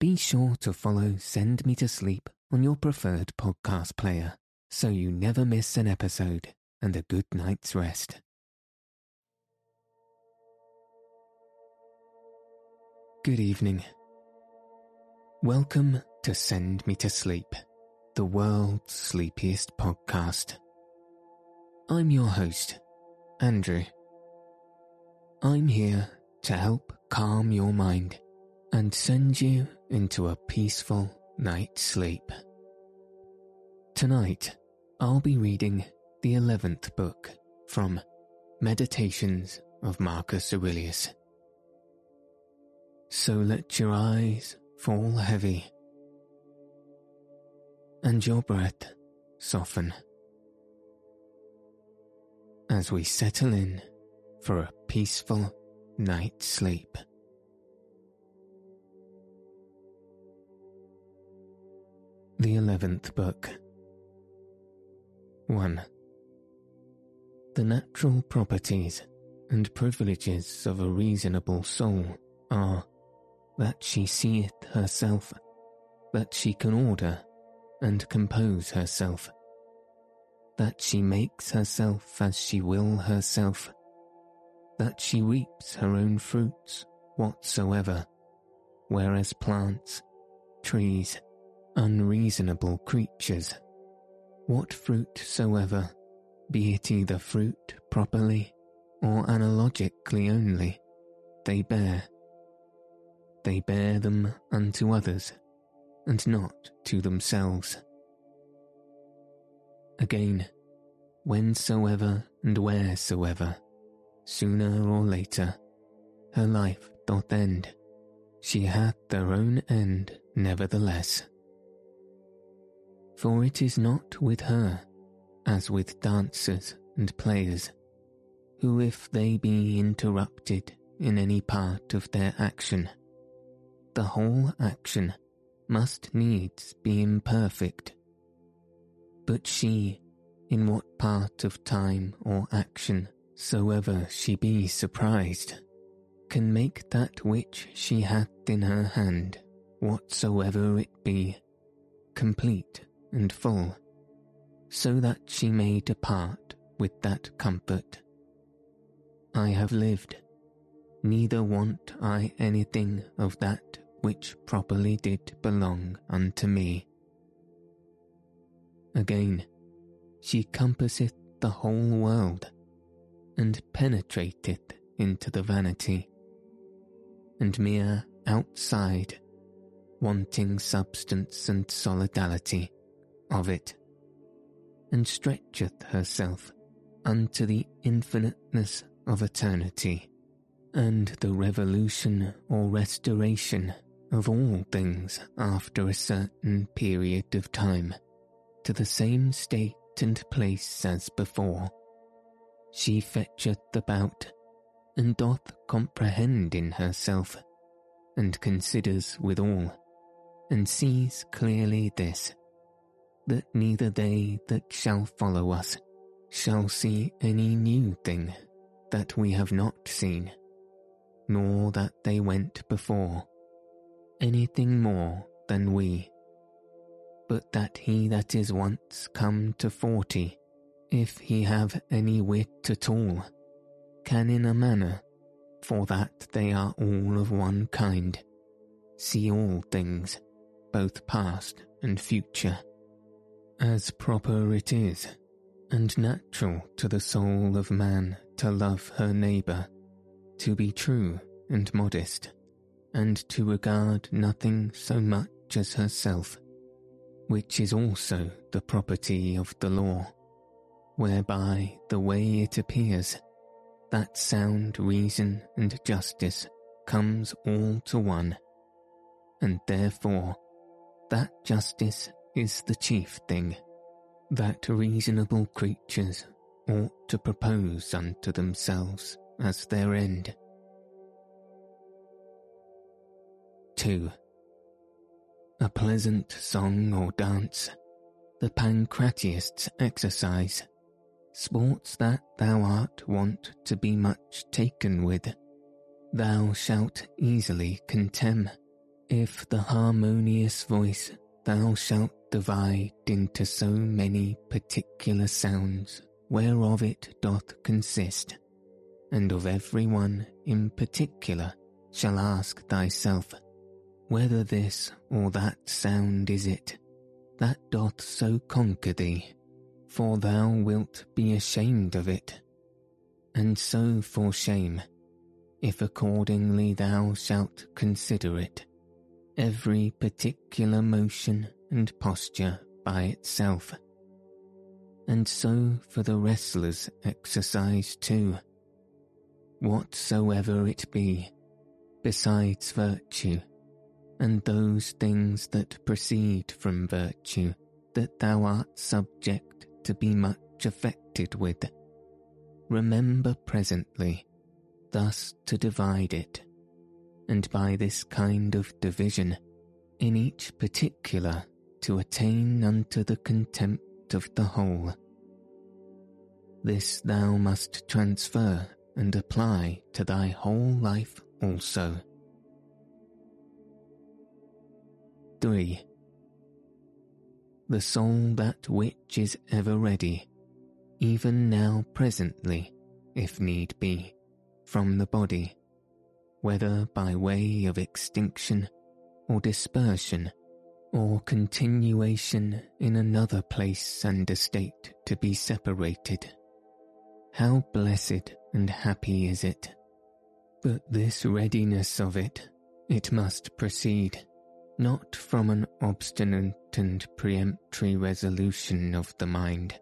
be sure to follow Send Me to Sleep on your preferred podcast player so you never miss an episode and a good night's rest. Good evening. Welcome to Send Me to Sleep, the world's sleepiest podcast. I'm your host, Andrew. I'm here to help calm your mind and send you into a peaceful night's sleep. Tonight, I'll be reading the 11th book from Meditations of Marcus Aurelius. So let your eyes fall heavy and your breath soften as we settle in for a peaceful night's sleep. The eleventh book. 1. The natural properties and privileges of a reasonable soul are that she seeth herself, that she can order and compose herself, that she makes herself as she will herself, that she reaps her own fruits whatsoever, whereas plants, trees, unreasonable creatures, what fruit soever, be it either fruit properly or analogically only, they bear. They bear them unto others, and not to themselves. Again, whensoever and wheresoever sooner or later, her life doth end. She hath her own end nevertheless. For it is not with her, as with dancers and players, who if they be interrupted in any part of their action, the whole action must needs be imperfect. But she, in what part of time or action soever she be surprised, can make that which she hath in her hand, whatsoever it be, complete and full, so that she may depart with that comfort. I have lived, neither want I anything of that which properly did belong unto me. Again, she compasseth the whole world, and penetrateth into the vanity, and mere outside, wanting substance and solidality of it, and stretcheth herself unto the infiniteness of eternity, and the revolution or restoration of all things after a certain period of time, to the same state and place as before. She fetcheth about, and doth comprehend in herself, and considers withal, and sees clearly this, that neither they that shall follow us shall see any new thing that we have not seen, nor that they went before, anything more than we, but that he that is once come to forty if he have any wit at all, can in a manner, for that they are all of one kind, see all things, both past and future, as proper it is, and natural to the soul of man to love her neighbour, to be true and modest, and to regard nothing so much as herself, which is also the property of the law whereby the way it appears that sound reason and justice comes all to one, and therefore that justice is the chief thing that reasonable creatures ought to propose unto themselves as their end. 2. A pleasant song or dance, the Pancratiast's exercise, sports that thou art wont to be much taken with, thou shalt easily contemn, if the harmonious voice thou shalt divide into so many particular sounds whereof it doth consist, and of every one in particular shall ask thyself, whether this or that sound is it that doth so conquer thee, for thou wilt be ashamed of it. And so for shame, if accordingly thou shalt consider it, every particular motion and posture by itself. And so for the wrestler's exercise too, whatsoever it be, besides virtue, and those things that proceed from virtue that thou art subject to be much affected with. Remember presently thus to divide it, and by this kind of division, in each particular to attain unto the contempt of the whole. This thou must transfer and apply to thy whole life also. 3. The soul that which is ever ready, even now presently, if need be, from the body, whether by way of extinction or dispersion or continuation in another place and estate to be separated. How blessed and happy is it! But this readiness of it, it must proceed, not from an obstinate and peremptory resolution of the mind,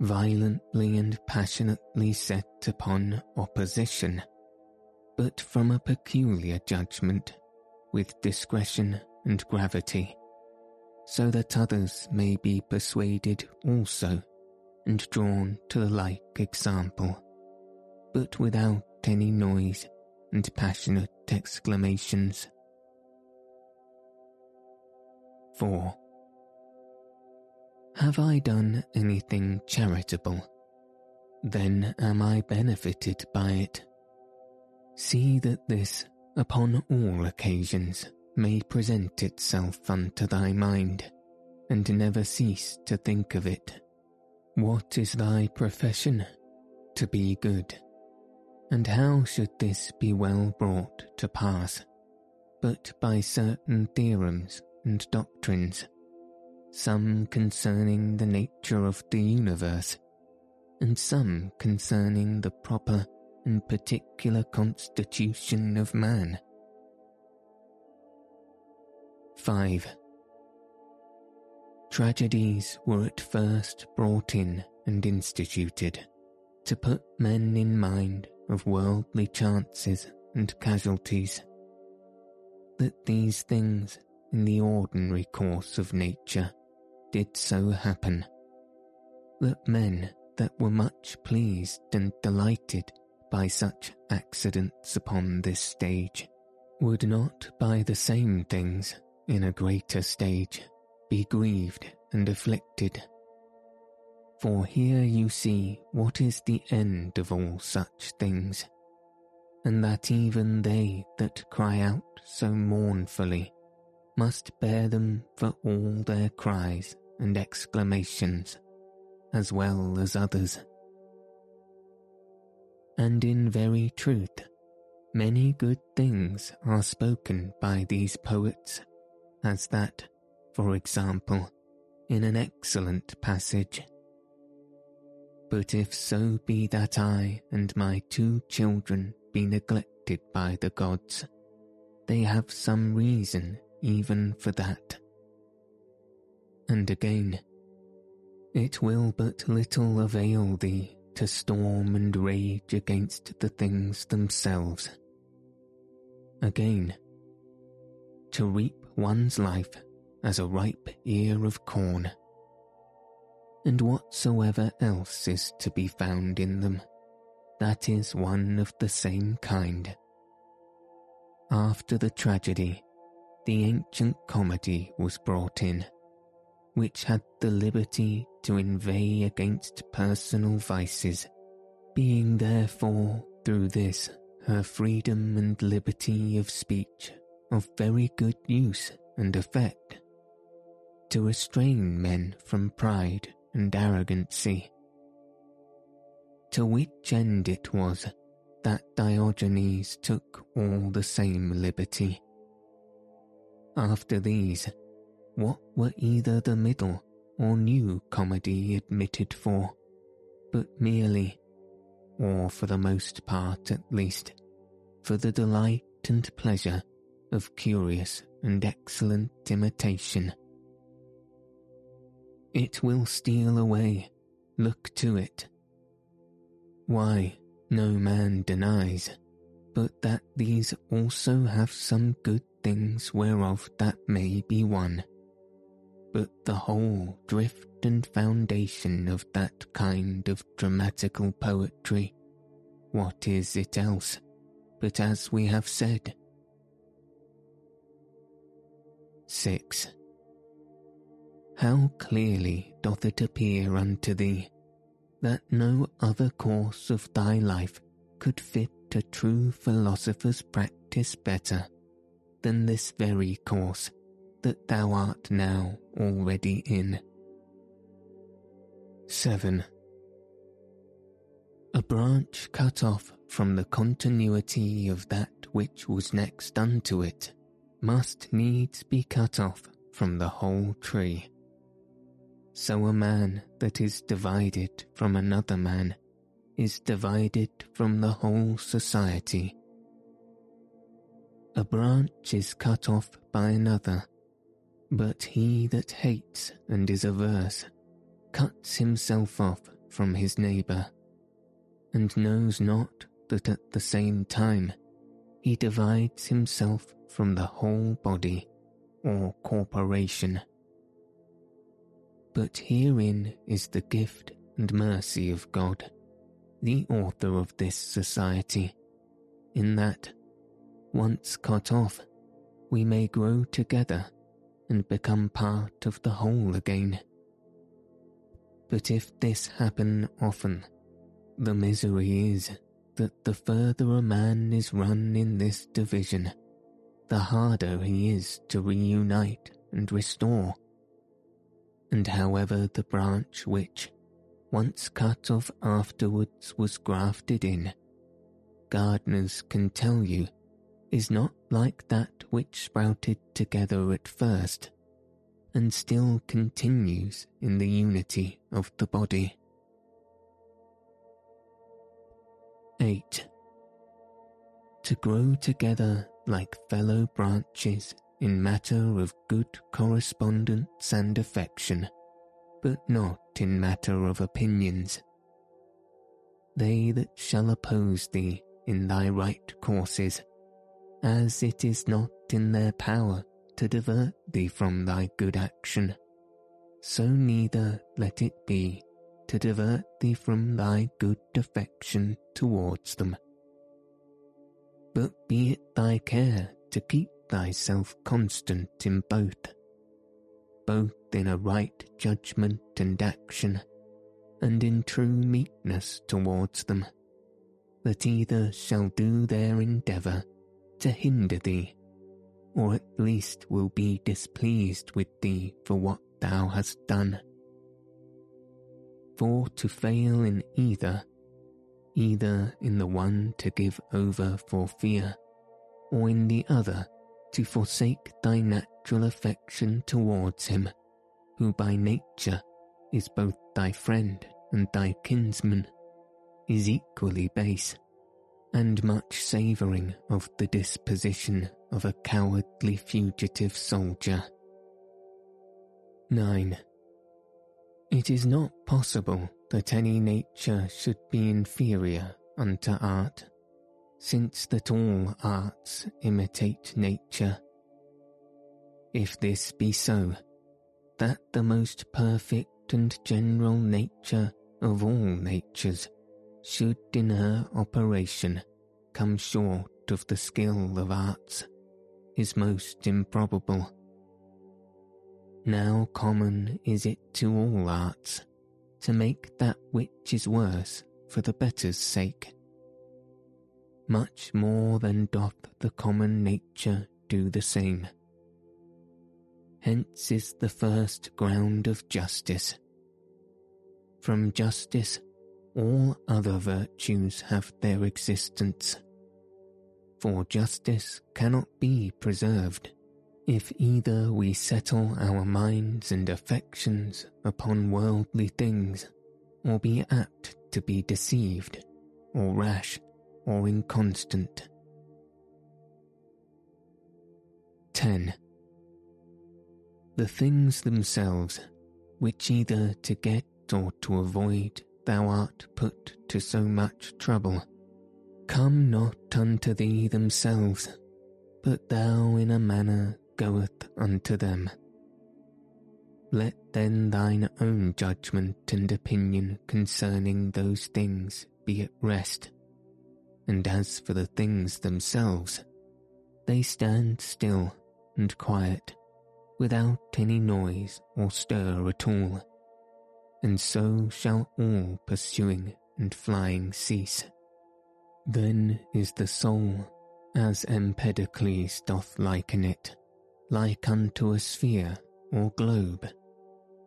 violently and passionately set upon opposition, but from a peculiar judgment, with discretion and gravity, so that others may be persuaded also and drawn to the like example, but without any noise and passionate exclamations. 4. Have I done anything charitable? Then am I benefited by it. See that this, upon all occasions, may present itself unto thy mind, and never cease to think of it. What is thy profession? To be good. And how should this be well brought to pass? But by certain theorems and doctrines, some concerning the nature of the universe, and some concerning the proper and particular constitution of man 5. Tragedies were at first brought in and instituted to put men in mind of worldly chances and casualties. That these things in the ordinary course of nature did so happen. That men that were much pleased and delighted by such accidents upon this stage would not by the same things in a greater stage, be grieved and afflicted. For here you see what is the end of all such things, and that even they that cry out so mournfully must bear them for all their cries and exclamations, as well as others. And in very truth, many good things are spoken by these poets as that, for example, in an excellent passage. But if so be that I and my two children be neglected by the gods, they have some reason even for that. And again, it will but little avail thee to storm and rage against the things themselves. Again, to reap one's life as a ripe ear of corn. And whatsoever else is to be found in them, that is one of the same kind. After the tragedy, the ancient comedy was brought in, which had the liberty to inveigh against personal vices, being therefore through this her freedom and liberty of speech of very good use and effect, to restrain men from pride and arrogancy. To which end it was that Diogenes took all the same liberty. After these, what were either the middle or new comedy admitted for, but merely, or for the most part at least, for the delight and pleasure of curious and excellent imitation. It will steal away, look to it. Why, no man denies, but that these also have some good things whereof that may be one. But the whole drift and foundation of that kind of dramatical poetry, what is it else, but as we have said? 6. How clearly doth it appear unto thee that no other course of thy life could fit a true philosopher's practice better than this very course that thou art now already in. 7. A branch cut off from the continuity of that which was next unto it must needs be cut off from the whole tree. So a man that is divided from another man is divided from the whole society. A branch is cut off by another, but he that hates and is averse cuts himself off from his neighbour, and knows not that at the same time he divides himself from the whole body or corporation. But herein is the gift and mercy of God, the author of this society, in that, once cut off, we may grow together and become part of the whole again. But if this happen often, the misery is that the further a man is run in this division, the harder he is to reunite and restore. And however the branch which, once cut off afterwards, was grafted in, gardeners can tell you, is not like that which sprouted together at first, and still continues in the unity of the body. 8. To grow together like fellow branches in matter of good correspondence and affection, but not in matter of opinions. They that shall oppose thee in thy right courses, as it is not in their power to divert thee from thy good action, so neither let it be to divert thee from thy good affection towards them. But be it thy care to keep thyself constant in both, both in a right judgment and action, and in true meekness towards them, that either shall do their endeavour to hinder thee, or at least will be displeased with thee for what thou hast done. For to fail in either either in the one to give over for fear, or in the other to forsake thy natural affection towards him, who by nature is both thy friend and thy kinsman, is equally base, and much savouring of the disposition of a cowardly fugitive soldier. 9. It is not possible that any nature should be inferior unto art, since that all arts imitate nature. If this be so, that the most perfect and general nature of all natures should in her operation come short of the skill of arts, is most improbable. Now common is it to all arts, to make that which is worse for the better's sake. Much more than doth the common nature do the same. Hence is the first ground of justice. From justice, all other virtues have their existence. For justice cannot be preserved if either we settle our minds and affections upon worldly things, or be apt to be deceived, or rash, or inconstant. 10. The things themselves, which either to get or to avoid thou art put to so much trouble, come not unto thee themselves, but thou in a manner goeth unto them. Let then thine own judgment and opinion concerning those things be at rest, and as for the things themselves, they stand still and quiet, without any noise or stir at all, and so shall all pursuing and flying cease. Then is the soul, as Empedocles doth liken it, like unto a sphere or globe,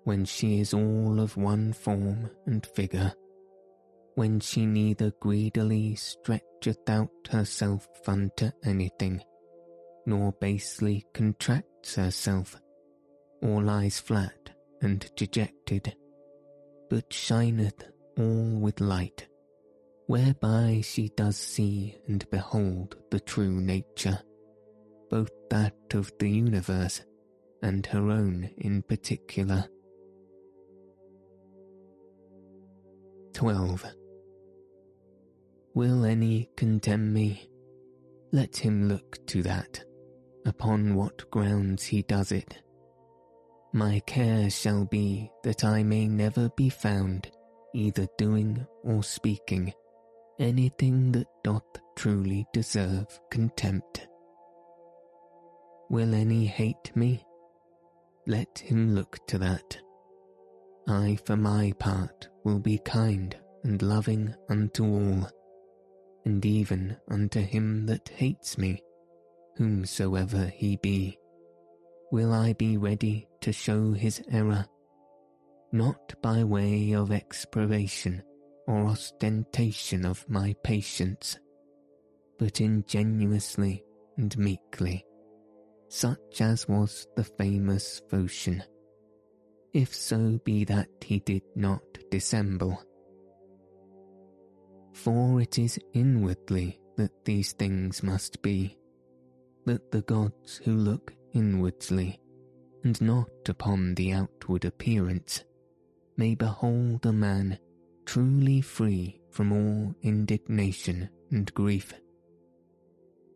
when she is all of one form and figure, when she neither greedily stretcheth out herself unto anything, nor basely contracts herself, or lies flat and dejected, but shineth all with light, whereby she does see and behold the true nature, both that of the universe and her own in particular. 12. Will any condemn me? Let him look to that upon what grounds he does it. My care shall be that I may never be found either doing or speaking anything that doth truly deserve contempt. Will any hate me? Let him look to that. I, for my part, will be kind and loving unto all, and even unto him that hates me whomsoever he be, will I be ready to show his error, not by way of expiation or ostentation of my patience, but ingenuously and meekly, such as was the famous Phocion, if so be that he did not dissemble. For it is inwardly that these things must be, that the gods who look inwardly, and not upon the outward appearance, may behold a man truly free from all indignation and grief.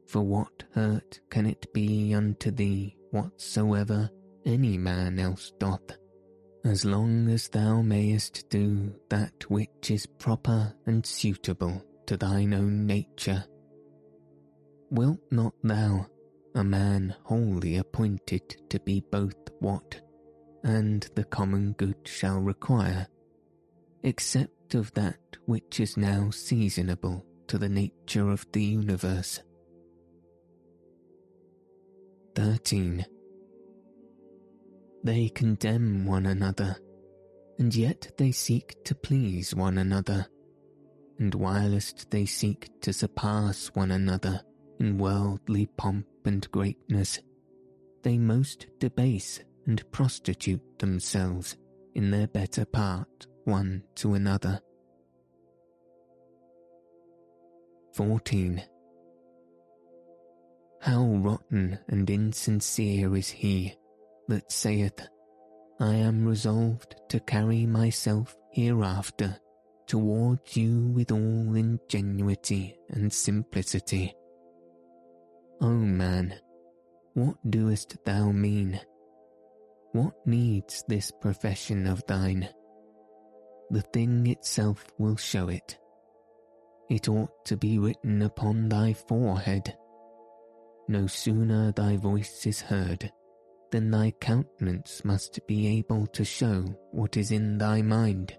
For what hurt can it be unto thee whatsoever any man else doth, as long as thou mayest do that which is proper and suitable to thine own nature? Wilt not thou, a man wholly appointed to be both what and the common good shall require, except of that which is now seasonable to the nature of the universe. 13. They condemn one another, and yet they seek to please one another, and whilst they seek to surpass one another in worldly pomp and greatness, they most debase and prostitute themselves in their better part one to another. 14. How rotten and insincere is he that saith, I am resolved to carry myself hereafter towards you with all ingenuity and simplicity O man, what doest thou mean? What needs this profession of thine? The thing itself will show it. It ought to be written upon thy forehead. No sooner thy voice is heard than thy countenance must be able to show what is in thy mind,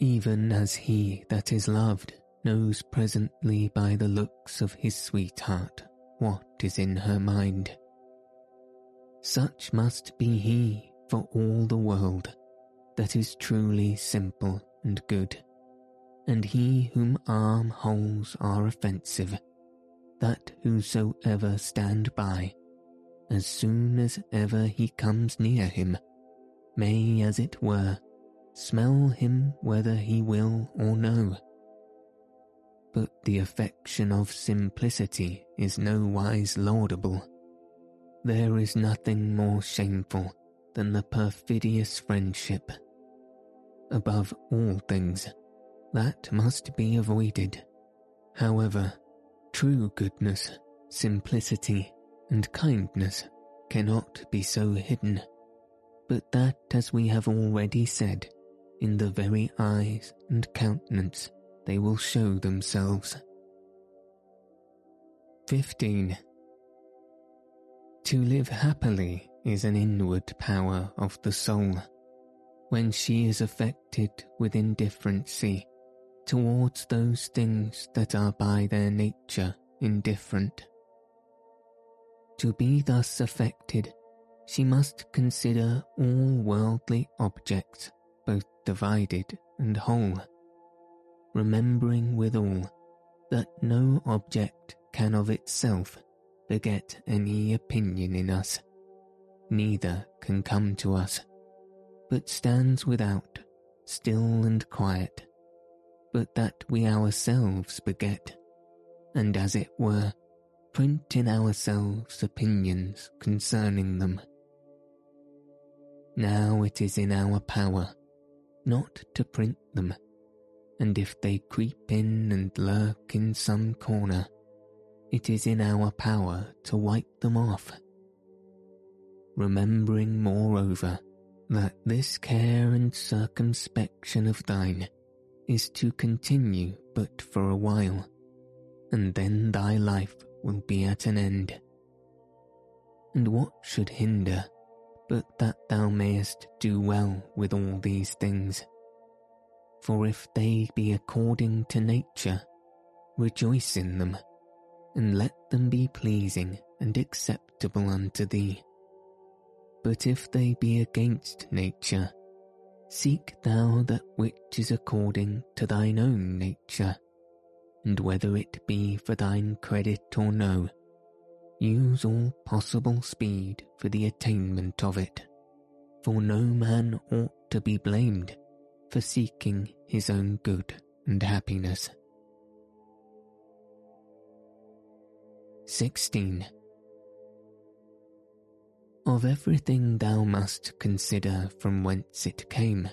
even as he that is loved knows presently by the looks of his sweetheart what is in her mind. Such must be he for all the world that is truly simple and good, and he whom arm-holes are offensive, that whosoever stand by, as soon as ever he comes near him, may, as it were, smell him whether he will or no. But the affection of simplicity is no wise laudable. There is nothing more shameful than the perfidious friendship. Above all things, that must be avoided. However, true goodness, simplicity, and kindness cannot be so hidden, but that, as we have already said, in the very eyes and countenance they will show themselves. 15. To live happily is an inward power of the soul. When she is affected with indifferency towards those things that are by their nature indifferent. To be thus affected, she must consider all worldly objects both divided and whole, remembering withal that no object can of itself beget any opinion in us, neither can come to us, but stands without, still and quiet, but that we ourselves beget, and as it were, print in ourselves opinions concerning them. Now it is in our power not to print them, and if they creep in and lurk in some corner, it is in our power to wipe them off. Remembering, moreover, that this care and circumspection of thine is to continue but for a while, and then thy life will be at an end. And what should hinder but that thou mayest do well with all these things? For if they be according to nature, rejoice in them and let them be pleasing and acceptable unto thee. But if they be against nature, seek thou that which is according to thine own nature, and whether it be for thine credit or no, use all possible speed for the attainment of it, for no man ought to be blamed for seeking his own good and happiness. 16. Of everything thou must consider from whence it came,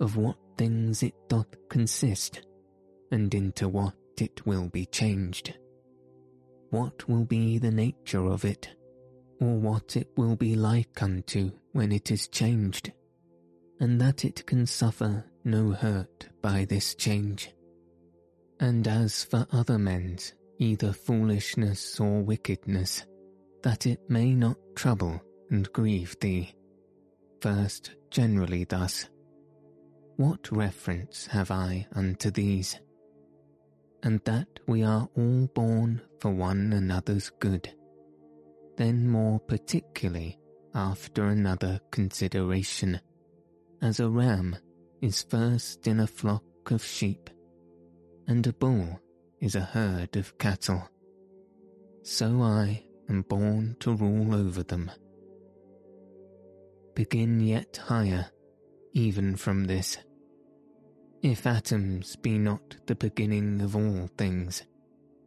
of what things it doth consist, and into what it will be changed. What will be the nature of it, or what it will be like unto when it is changed, and that it can suffer no hurt by this change. And as for other men's, either foolishness or wickedness, that it may not trouble and grieve thee. First, generally thus. What reference have I unto these? And that we are all born for one another's good. Then more particularly after another consideration, as a ram is first in a flock of sheep, and a bull is a herd of cattle. So I am born to rule over them. Begin yet higher, even from this. If atoms be not the beginning of all things,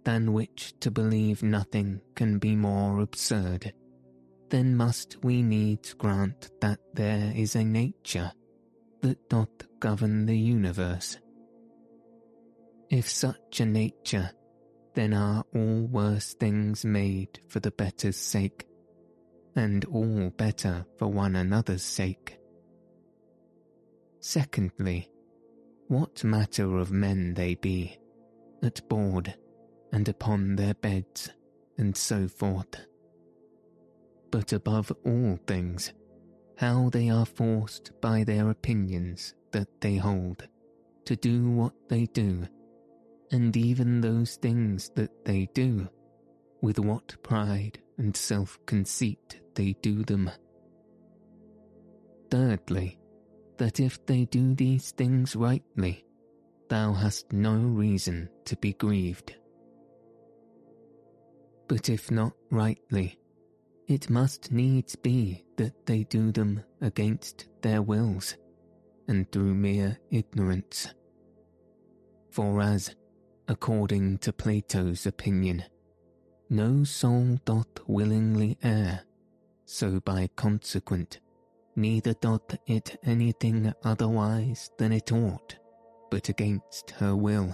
than which to believe nothing can be more absurd, then must we needs grant that there is a nature that doth govern the universe if such a nature, then are all worse things made for the better's sake, and all better for one another's sake. Secondly, what matter of men they be, at board, and upon their beds, and so forth. But above all things, how they are forced by their opinions that they hold, to do what they do and even those things that they do, with what pride and self conceit they do them. Thirdly, that if they do these things rightly, thou hast no reason to be grieved. But if not rightly, it must needs be that they do them against their wills, and through mere ignorance. For as, according to Plato's opinion, no soul doth willingly err, so by consequent, neither doth it anything otherwise than it ought, but against her will.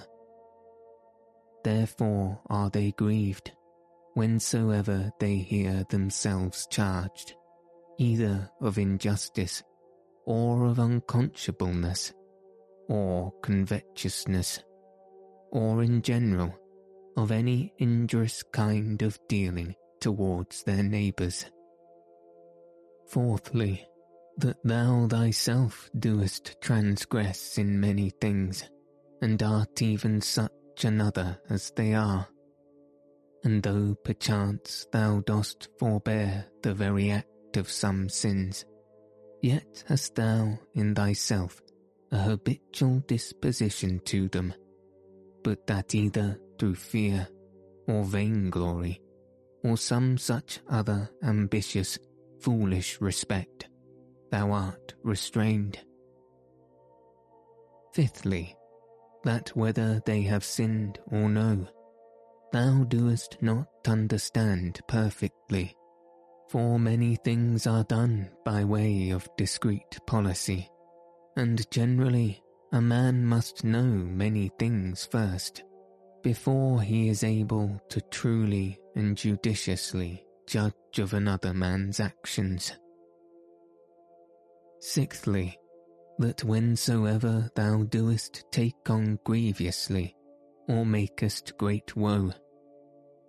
Therefore are they grieved, whensoever they hear themselves charged, either of injustice, or of unconscionableness, or covetousness, or in general, of any injurious kind of dealing towards their neighbours. Fourthly, that thou thyself doest transgress in many things, and art even such another as they are. And though perchance thou dost forbear the very act of some sins, yet hast thou in thyself a habitual disposition to them, but that either through fear or vainglory or some such other ambitious, foolish respect, thou art restrained. Fifthly, that whether they have sinned or no, thou doest not understand perfectly, for many things are done by way of discreet policy, and generally a man must know many things first, before he is able to truly and judiciously judge of another man's actions. Sixthly, that whensoever thou doest take on grievously, or makest great woe,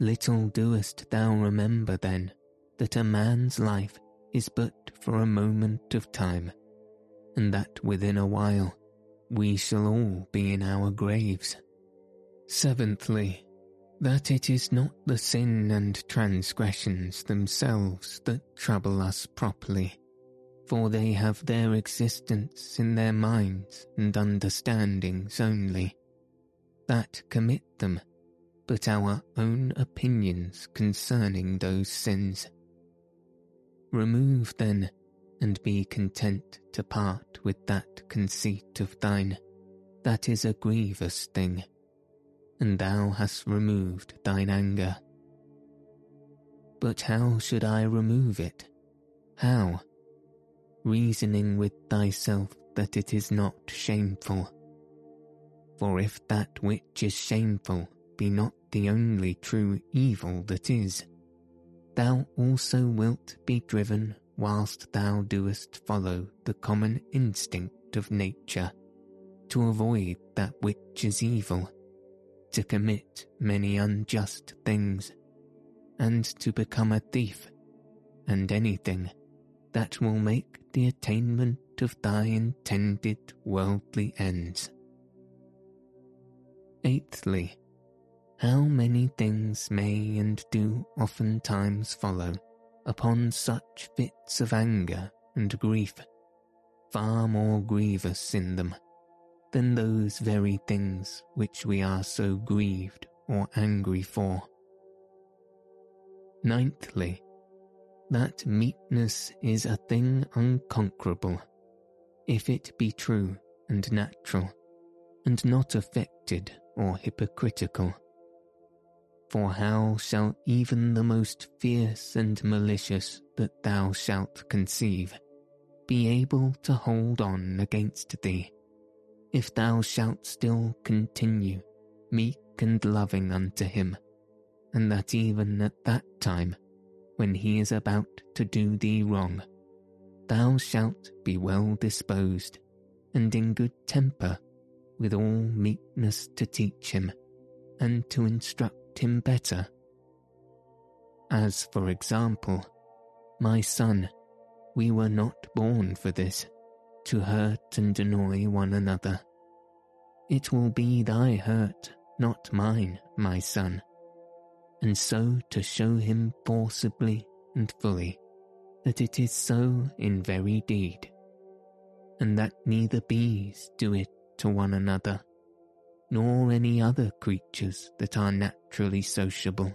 little doest thou remember then that a man's life is but for a moment of time, and that within a while we shall all be in our graves. Seventhly, that it is not the sin and transgressions themselves that trouble us properly, for they have their existence in their minds and understandings only, that commit them, but our own opinions concerning those sins. Remove then, and be content to part with that conceit of thine, that is a grievous thing, and thou hast removed thine anger. But how should I remove it? How? reasoning with thyself that it is not shameful. For if that which is shameful be not the only true evil that is, thou also wilt be driven whilst thou doest follow the common instinct of nature, to avoid that which is evil, to commit many unjust things, and to become a thief, and anything that will make the attainment of thy intended worldly ends. Eighthly, how many things may and do oftentimes follow upon such fits of anger and grief, far more grievous in them than those very things which we are so grieved or angry for. Ninthly, that meekness is a thing unconquerable, if it be true and natural, and not affected or hypocritical. For how shall even the most fierce and malicious that thou shalt conceive be able to hold on against thee, if thou shalt still continue meek and loving unto him, and that even at that time when he is about to do thee wrong. Thou shalt be well disposed, and in good temper, with all meekness to teach him, and to instruct him better. As for example, my son, we were not born for this, to hurt and annoy one another. It will be thy hurt, not mine, my son and so to show him forcibly and fully that it is so in very deed, and that neither bees do it to one another, nor any other creatures that are naturally sociable.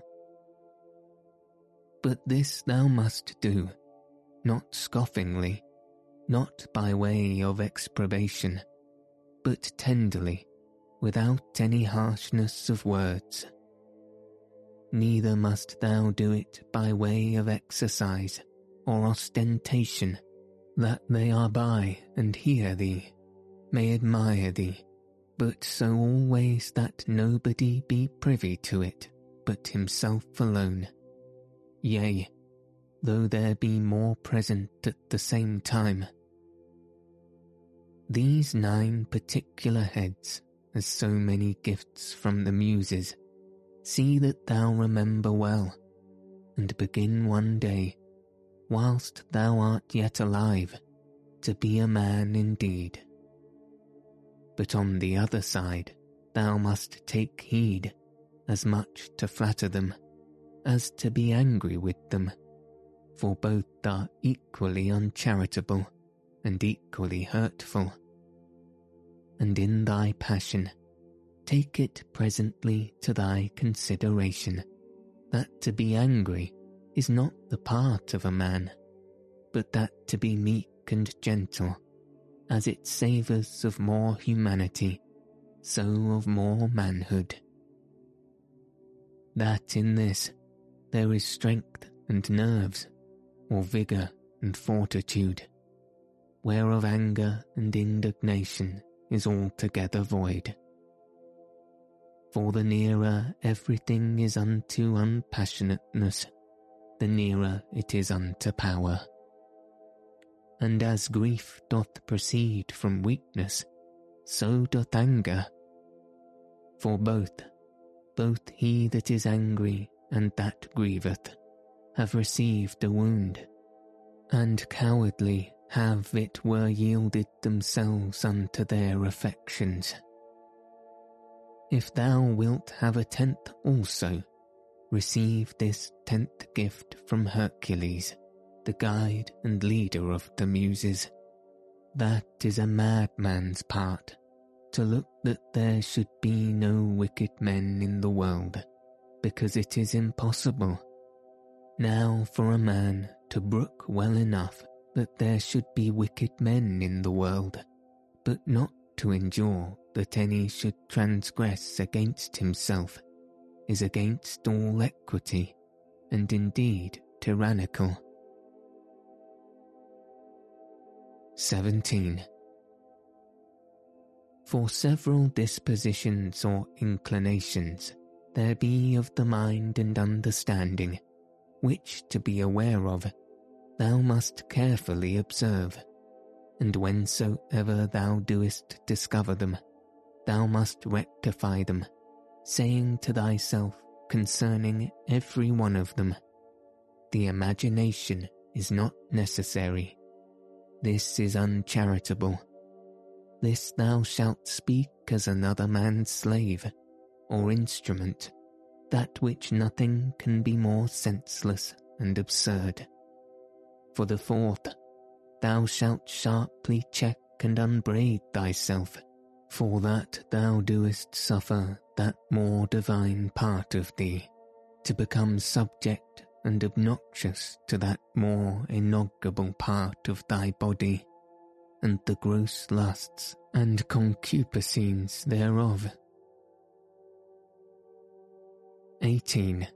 But this thou must do, not scoffingly, not by way of exprobation, but tenderly, without any harshness of words. Neither must thou do it by way of exercise or ostentation, that they are by and hear thee, may admire thee, but so always that nobody be privy to it but himself alone. Yea, though there be more present at the same time. These nine particular heads, as so many gifts from the Muses, see that thou remember well, and begin one day, whilst thou art yet alive, to be a man indeed. But on the other side, thou must take heed, as much to flatter them, as to be angry with them, for both are equally uncharitable and equally hurtful. And in thy passion, take it presently to thy consideration that to be angry is not the part of a man, but that to be meek and gentle, as it savours of more humanity, so of more manhood. That in this there is strength and nerves, or vigour and fortitude, whereof anger and indignation is altogether void. For the nearer everything is unto unpassionateness, the nearer it is unto power. And as grief doth proceed from weakness, so doth anger. For both, both he that is angry and that grieveth, have received a wound, and cowardly have it were yielded themselves unto their affections. If thou wilt have a tenth also, receive this tenth gift from Hercules, the guide and leader of the Muses. That is a madman's part, to look that there should be no wicked men in the world because it is impossible. Now for a man to brook well enough that there should be wicked men in the world, but not to endure that any should transgress against himself, is against all equity, and indeed tyrannical. 17. For several dispositions or inclinations, there be of the mind and understanding, which to be aware of, thou must carefully observe, and whensoever thou doest discover them, thou must rectify them, saying to thyself concerning every one of them, The imagination is not necessary. This is uncharitable. This thou shalt speak as another man's slave or instrument, that which nothing can be more senseless and absurd. For the fourth, thou shalt sharply check and unbraid thyself, for that thou doest suffer that more divine part of thee, to become subject and obnoxious to that more inaugurable part of thy body, and the gross lusts and concupiscence thereof 18.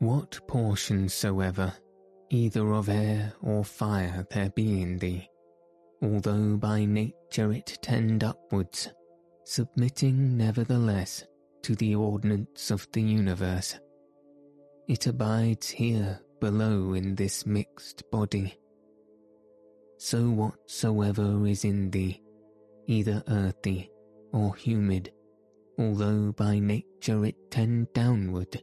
What portion soever, either of air or fire there be in thee, although by nature it tend upwards, submitting nevertheless to the ordinance of the universe, it abides here below in this mixed body. So whatsoever is in thee, either earthy or humid, although by nature it tend downward,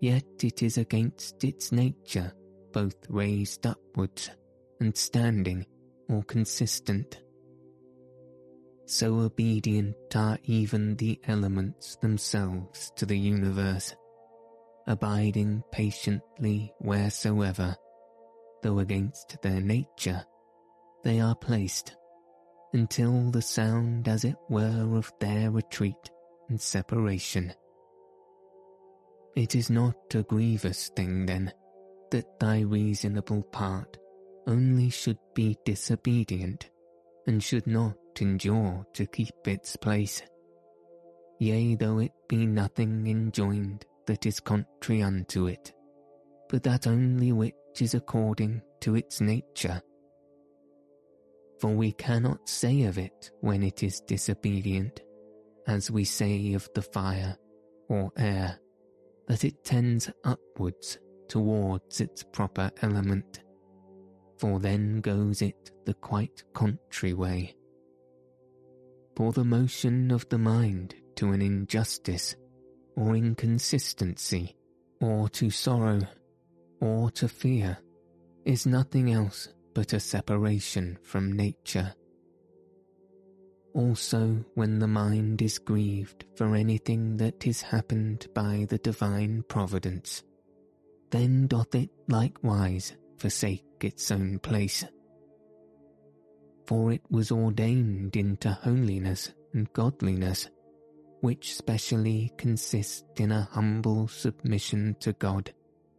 yet it is against its nature both raised upwards and standing or consistent. So obedient are even the elements themselves to the universe abiding patiently wheresoever, though against their nature, they are placed, until the sound as it were of their retreat and separation. It is not a grievous thing, then, that thy reasonable part only should be disobedient, and should not endure to keep its place. Yea, though it be nothing enjoined that is contrary unto it, but that only which is according to its nature. For we cannot say of it when it is disobedient, as we say of the fire or air, that it tends upwards towards its proper element, for then goes it the quite contrary way. For the motion of the mind to an injustice or inconsistency or to sorrow or to fear is nothing else but a separation from nature. Also, when the mind is grieved for anything that is happened by the divine providence, then doth it likewise forsake its own place. For it was ordained into holiness and godliness, which specially consist in a humble submission to God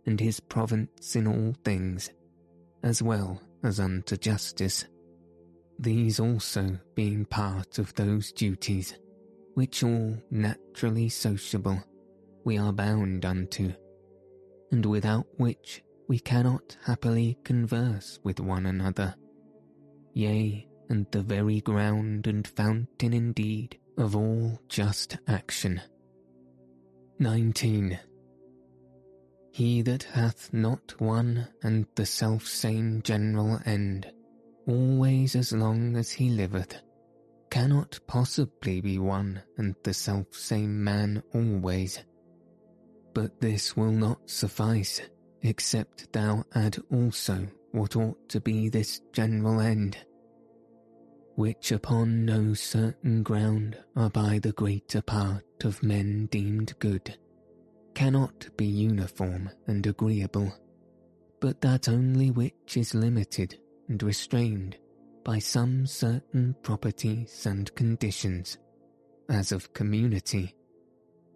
and his province in all things, as well as unto justice. These also being part of those duties, which all naturally sociable, we are bound unto, and without which we cannot happily converse with one another. Yea, and the very ground and fountain indeed of all just action. 19. He that hath not one and the self-same general end, always as long as he liveth, cannot possibly be one and the self-same man always. But this will not suffice, except thou add also what ought to be this general end, which upon no certain ground are by the greater part of men deemed good cannot be uniform and agreeable, but that only which is limited and restrained by some certain properties and conditions, as of community,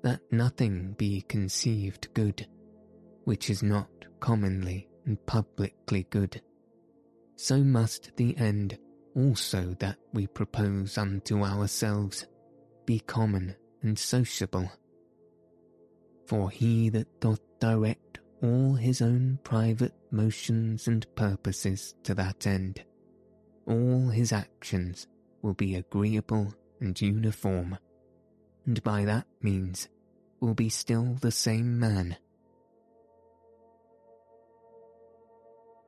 that nothing be conceived good, which is not commonly and publicly good. So must the end also that we propose unto ourselves be common and sociable for he that doth direct all his own private motions and purposes to that end, all his actions will be agreeable and uniform, and by that means will be still the same man.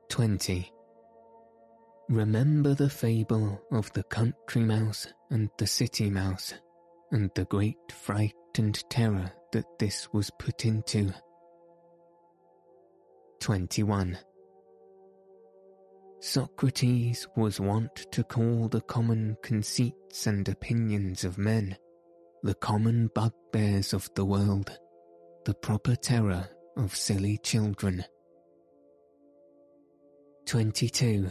20. Remember the fable of the country mouse and the city mouse, and the great fright and terror that this was put into. 21. Socrates was wont to call the common conceits and opinions of men, the common bugbears of the world, the proper terror of silly children. 22.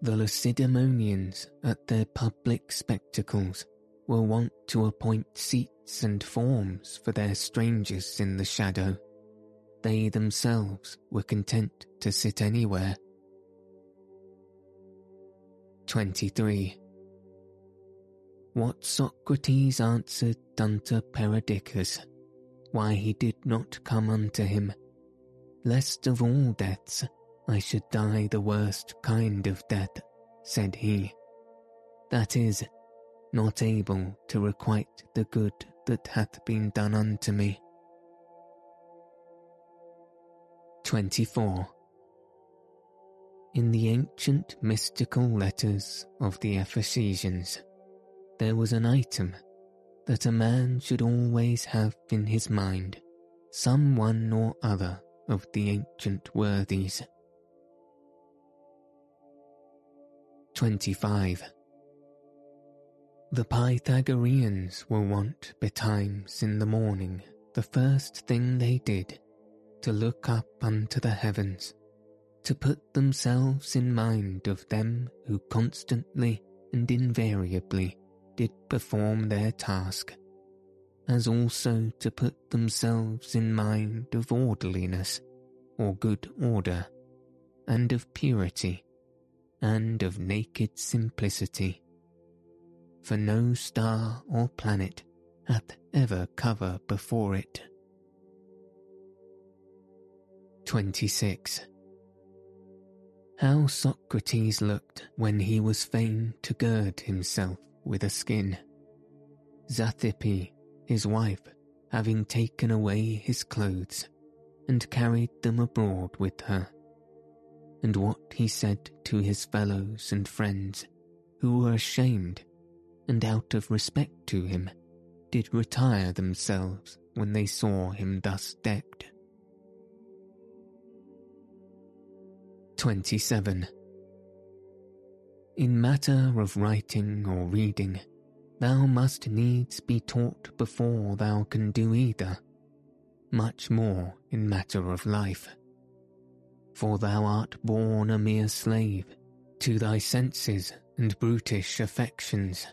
The Lacedaemonians at their public spectacles were wont to appoint seats and forms for their strangers in the shadow. They themselves were content to sit anywhere. 23. What Socrates answered unto Perdiccas, why he did not come unto him, lest of all deaths I should die the worst kind of death, said he. That is, not able to requite the good that hath been done unto me. 24. In the ancient mystical letters of the Ephesians, there was an item that a man should always have in his mind some one or other of the ancient worthies. 25. The Pythagoreans were wont betimes in the morning the first thing they did to look up unto the heavens, to put themselves in mind of them who constantly and invariably did perform their task, as also to put themselves in mind of orderliness or good order, and of purity, and of naked simplicity. For no star or planet hath ever cover before it. 26. How Socrates looked when he was fain to gird himself with a skin. Xanthippe, his wife, having taken away his clothes, and carried them abroad with her. And what he said to his fellows and friends, who were ashamed, and out of respect to him, did retire themselves when they saw him thus decked. 27. In matter of writing or reading, thou must needs be taught before thou can do either, much more in matter of life. For thou art born a mere slave to thy senses and brutish affections,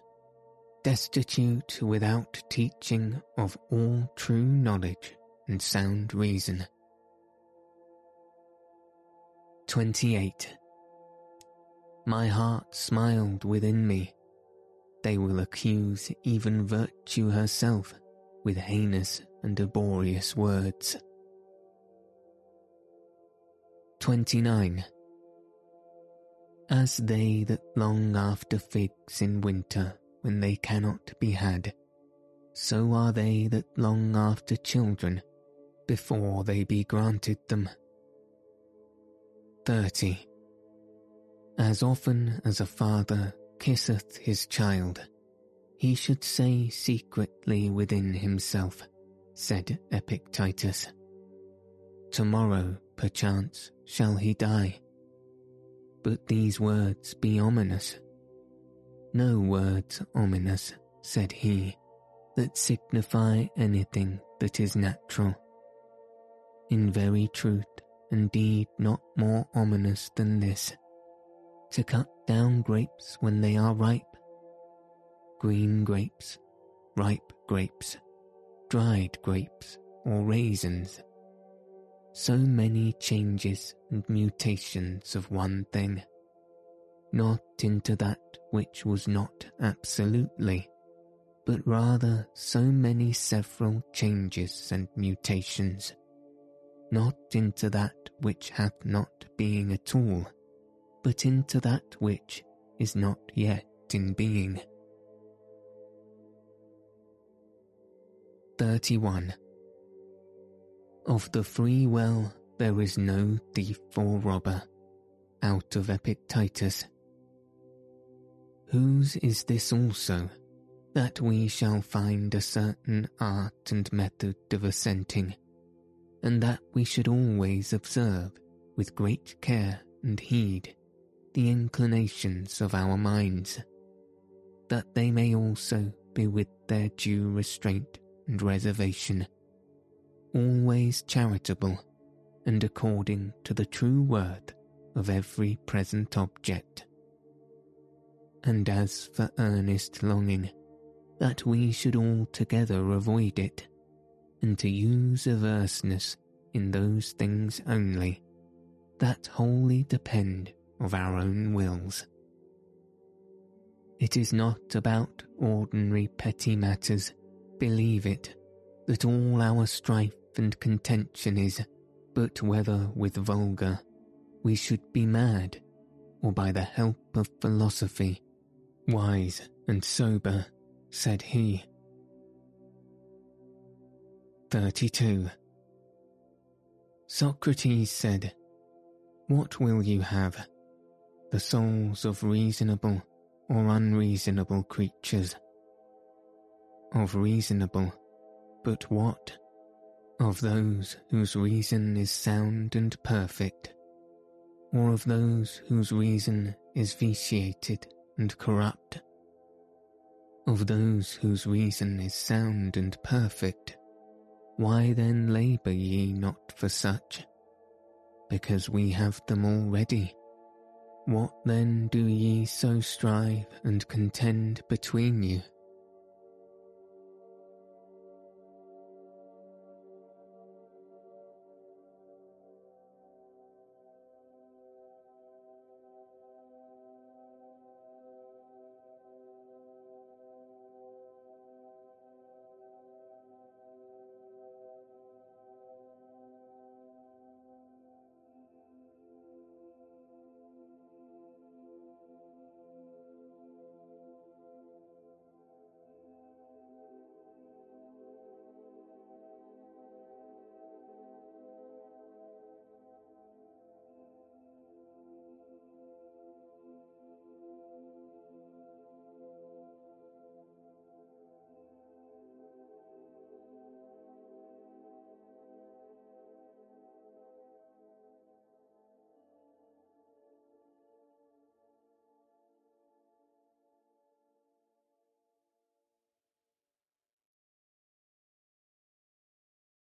destitute without teaching of all true knowledge and sound reason. 28. My heart smiled within me. They will accuse even virtue herself with heinous and laborious words. 29. As they that long after figs in winter when they cannot be had, so are they that long after children before they be granted them. 30. As often as a father kisseth his child, he should say secretly within himself, said Epictetus, Tomorrow, perchance, shall he die. But these words be ominous. No words ominous, said he, that signify anything that is natural. In very truth, indeed not more ominous than this to cut down grapes when they are ripe. Green grapes, ripe grapes, dried grapes, or raisins. So many changes and mutations of one thing, not into that which was not absolutely, but rather so many several changes and mutations not into that which hath not being at all, but into that which is not yet in being. 31. Of the free will there is no thief or robber, out of Epictetus. Whose is this also, that we shall find a certain art and method of assenting, and that we should always observe with great care and heed the inclinations of our minds, that they may also be with their due restraint and reservation, always charitable and according to the true worth of every present object. And as for earnest longing, that we should altogether avoid it, and to use averseness in those things only that wholly depend of our own wills. It is not about ordinary petty matters, believe it, that all our strife and contention is, but whether with vulgar we should be mad, or by the help of philosophy, wise and sober, said he 32. Socrates said, What will you have? The souls of reasonable or unreasonable creatures? Of reasonable, but what? Of those whose reason is sound and perfect, or of those whose reason is vitiated and corrupt? Of those whose reason is sound and perfect, Why then labour ye not for such? Because we have them already. What then do ye so strive and contend between you?